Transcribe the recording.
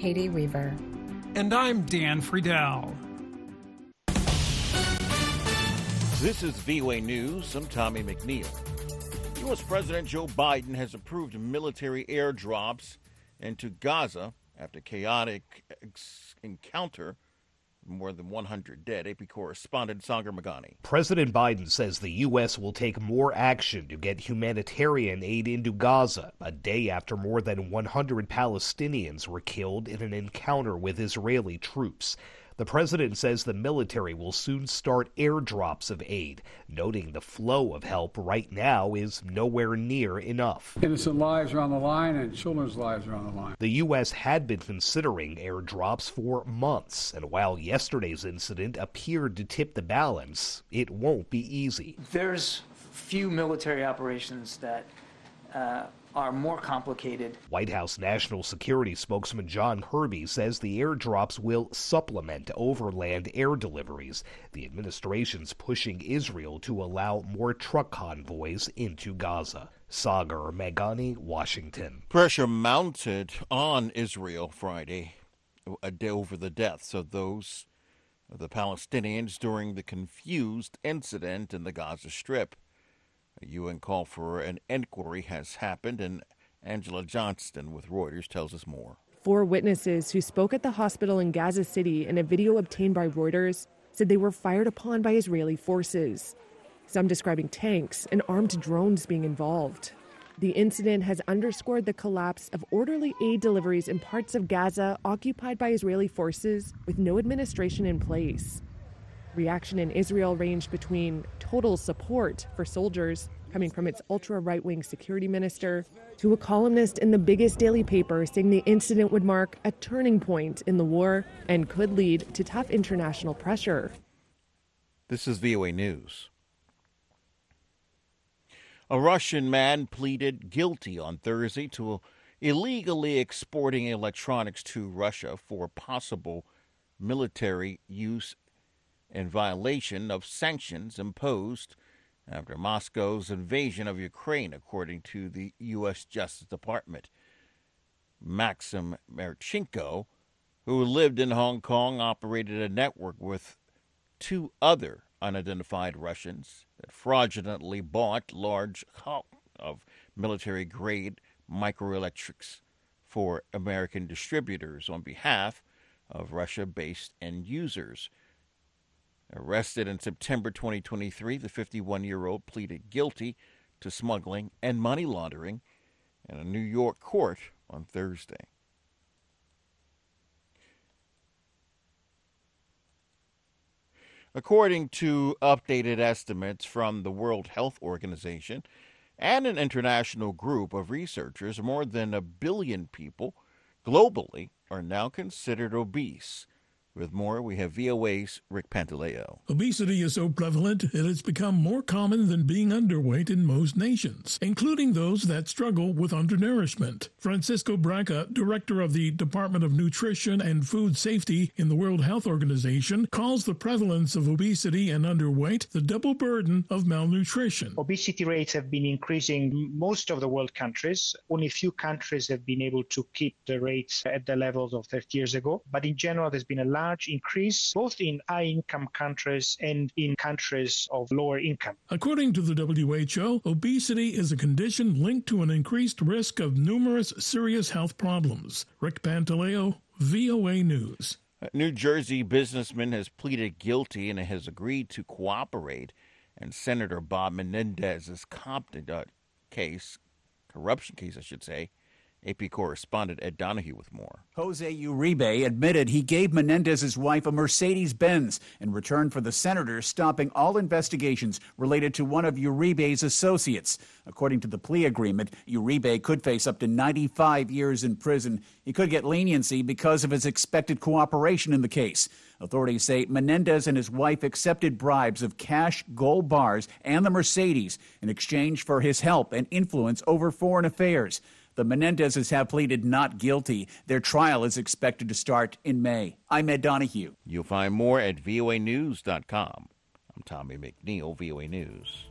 Katie Weaver. And I'm Dan Friedel. This is VOA News. I'm Tommy McNeil. U.S. President Joe Biden has approved military airdrops into Gaza after chaotic ex- encounter more than 100 dead. AP correspondent Sagar Meghani. President Biden says the U.S. will take more action to get humanitarian aid into Gaza, a day after more than 100 Palestinians were killed in an encounter with Israeli troops. The president says the military will soon start airdrops of aid, noting the flow of help right now is nowhere near enough. Innocent lives are on the line and children's lives are on the line. The U.S. had been considering airdrops for months, and while yesterday's incident appeared to tip the balance, it won't be easy. There's few military operations that uh, are more complicated. White House National Security spokesman John Kirby says the airdrops will supplement overland air deliveries. The administration's pushing Israel to allow more truck convoys into Gaza. Sagar Meghani, Washington. Pressure mounted on Israel Friday a day over the deaths of those of the Palestinians during the confused incident in the Gaza Strip. A UN call for an inquiry has happened, and Angela Johnston with Reuters tells us more. Four witnesses who spoke at the hospital in Gaza City in a video obtained by Reuters said they were fired upon by Israeli forces. Some describing tanks and armed drones being involved. The incident has underscored the collapse of orderly aid deliveries in parts of Gaza occupied by Israeli forces with no administration in place. Reaction in Israel ranged between total support for soldiers coming from its ultra right wing security minister to a columnist in the biggest daily paper saying the incident would mark a turning point in the war and could lead to tough international pressure. This is VOA News. A Russian man pleaded guilty on Thursday to illegally exporting electronics to Russia for possible military use in violation of sanctions imposed after Moscow's invasion of Ukraine, according to the U.S. Justice Department. Maxim Marchenko, who lived in Hong Kong, operated a network with two other unidentified Russians that fraudulently bought large of military grade microelectronics for American distributors on behalf of Russia based end users. Arrested in September 2023, the 51 year old pleaded guilty to smuggling and money laundering in a New York court on Thursday. According to updated estimates from the World Health Organization and an international group of researchers, more than a billion people globally are now considered obese with more, we have VOA's Rick Pantaleo. Obesity is so prevalent it has become more common than being underweight in most nations, including those that struggle with undernourishment. Francesco Branca, director of the Department of Nutrition and Food Safety in the World Health Organization, calls the prevalence of obesity and underweight the double burden of malnutrition. Obesity rates have been increasing in most of the world countries. Only a few countries have been able to keep the rates at the levels of 30 years ago. But in general, there's been a large increase both in high income countries and in countries of lower income. According to the WHO, obesity is a condition linked to an increased risk of numerous serious health problems. Rick Pantaleo, VOA News. A New Jersey businessman has pleaded guilty and has agreed to cooperate and Senator Bob Menendez's Compton uh, case, corruption case, I should say, AP correspondent Ed Donahue with more. Jose Uribe admitted he gave Menendez's wife a Mercedes Benz in return for the senator stopping all investigations related to one of Uribe's associates. According to the plea agreement, Uribe could face up to 95 years in prison. He could get leniency because of his expected cooperation in the case. Authorities say Menendez and his wife accepted bribes of cash, gold bars, and the Mercedes in exchange for his help and influence over foreign affairs. The Menendezes have pleaded not guilty. Their trial is expected to start in May. I'm Ed Donahue. You'll find more at voanews.com. I'm Tommy McNeil, VOA News.